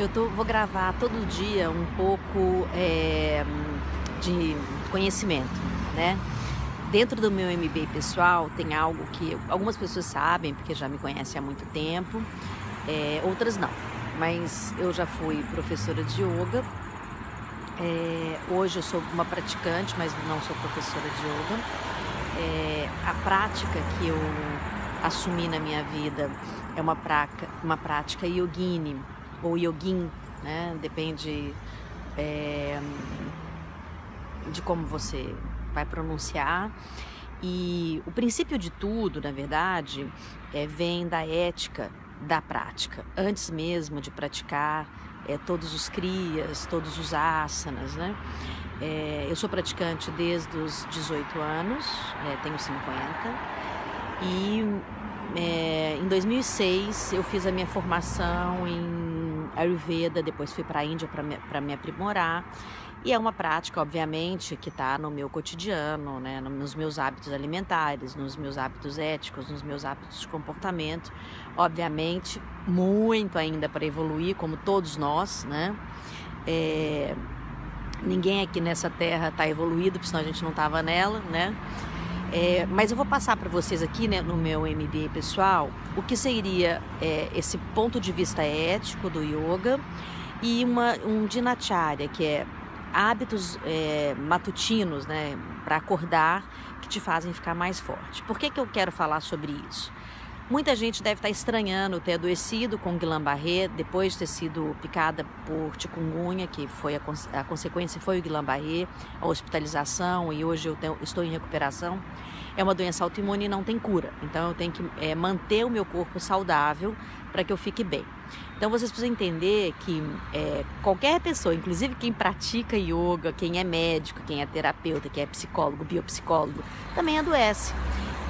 Eu tô, vou gravar todo dia um pouco é, de conhecimento, né? Dentro do meu MBA pessoal tem algo que algumas pessoas sabem, porque já me conhecem há muito tempo, é, outras não. Mas eu já fui professora de yoga. É, hoje eu sou uma praticante, mas não sou professora de yoga. É, a prática que eu assumi na minha vida é uma, praca, uma prática yogini ou yogin, né? Depende é, de como você vai pronunciar. E o princípio de tudo, na verdade, é, vem da ética da prática, antes mesmo de praticar é, todos os crias, todos os asanas, né? É, eu sou praticante desde os 18 anos, é, tenho 50, e é, em 2006 eu fiz a minha formação em Ayurveda, depois fui para a Índia para me, me aprimorar. E é uma prática, obviamente, que está no meu cotidiano, né? nos meus hábitos alimentares, nos meus hábitos éticos, nos meus hábitos de comportamento. Obviamente, muito ainda para evoluir, como todos nós, né? É... Ninguém aqui nessa terra está evoluído, porque senão a gente não estava nela, né? É, mas eu vou passar para vocês aqui né, no meu MBA pessoal o que seria é, esse ponto de vista ético do yoga e uma, um dinacharya, que é hábitos é, matutinos né, para acordar que te fazem ficar mais forte. Por que, que eu quero falar sobre isso? Muita gente deve estar estranhando ter adoecido com Guillain-Barré depois de ter sido picada por chikungunya, que foi a, a consequência foi o Guillain-Barré, a hospitalização e hoje eu tenho, estou em recuperação. É uma doença autoimune e não tem cura, então eu tenho que é, manter o meu corpo saudável para que eu fique bem. Então vocês precisam entender que é, qualquer pessoa, inclusive quem pratica yoga, quem é médico, quem é terapeuta, quem é psicólogo, biopsicólogo, também adoece.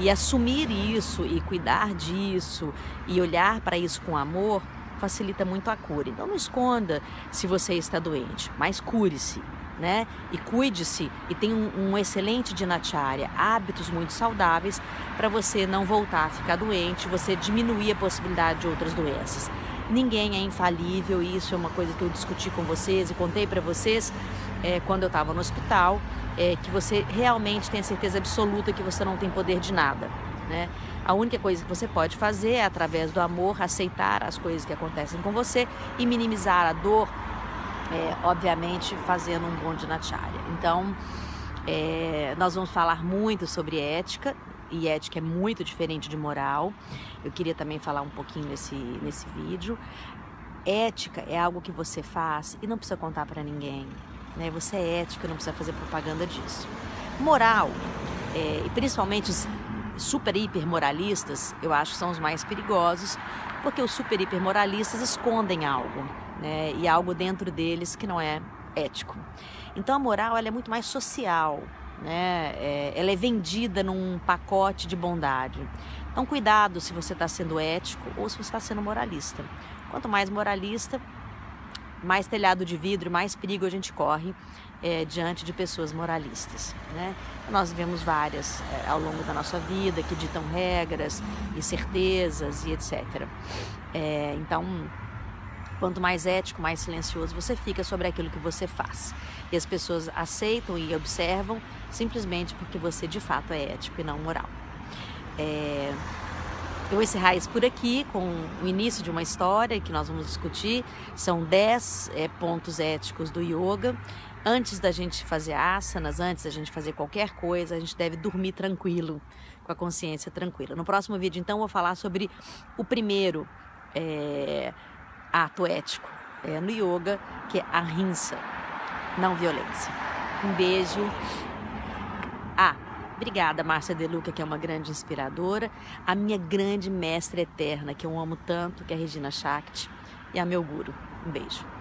E assumir isso e cuidar disso e olhar para isso com amor facilita muito a cura. Então não esconda se você está doente, mas cure-se. Né? E cuide-se e tenha um, um, excelente dinacharya, hábitos muito saudáveis para você não voltar a ficar doente, você diminuir a possibilidade de outras doenças. Ninguém é infalível, e isso é uma coisa que eu discuti com vocês e contei para vocês é, quando eu estava no hospital é, que você realmente tenha certeza absoluta que você não tem poder de nada. Né? A única coisa que você pode fazer é, através do amor, aceitar as coisas que acontecem com você e minimizar a dor, é, obviamente fazendo um bom dinacharya. Então, é, nós vamos falar muito sobre ética e ética é muito diferente de moral. Eu queria também falar um pouquinho nesse, nesse vídeo. Ética é algo que você faz e não precisa contar para ninguém. Né? Você é ético, não precisa fazer propaganda disso. Moral, é, e principalmente os super hiper moralistas, eu acho que são os mais perigosos, porque os super hiper moralistas escondem algo, né? e algo dentro deles que não é ético. Então a moral ela é muito mais social, né? É, ela é vendida num pacote de bondade. Então cuidado se você está sendo ético ou se você está sendo moralista. Quanto mais moralista, mais telhado de vidro, mais perigo a gente corre é, diante de pessoas moralistas. Né? Nós vemos várias é, ao longo da nossa vida que ditam regras e certezas e etc. É, então, quanto mais ético, mais silencioso você fica sobre aquilo que você faz. E as pessoas aceitam e observam simplesmente porque você de fato é ético e não moral. É, eu vou encerrar isso por aqui com o início de uma história que nós vamos discutir. São 10 é, pontos éticos do yoga. Antes da gente fazer asanas, antes da gente fazer qualquer coisa, a gente deve dormir tranquilo, com a consciência tranquila. No próximo vídeo, então, eu vou falar sobre o primeiro é, ato ético é, no yoga, que é a rinsa, não violência. Um beijo. Obrigada, Márcia Deluca, que é uma grande inspiradora, a minha grande mestra eterna, que eu amo tanto, que é a Regina Shakti, e a meu guru. Um beijo.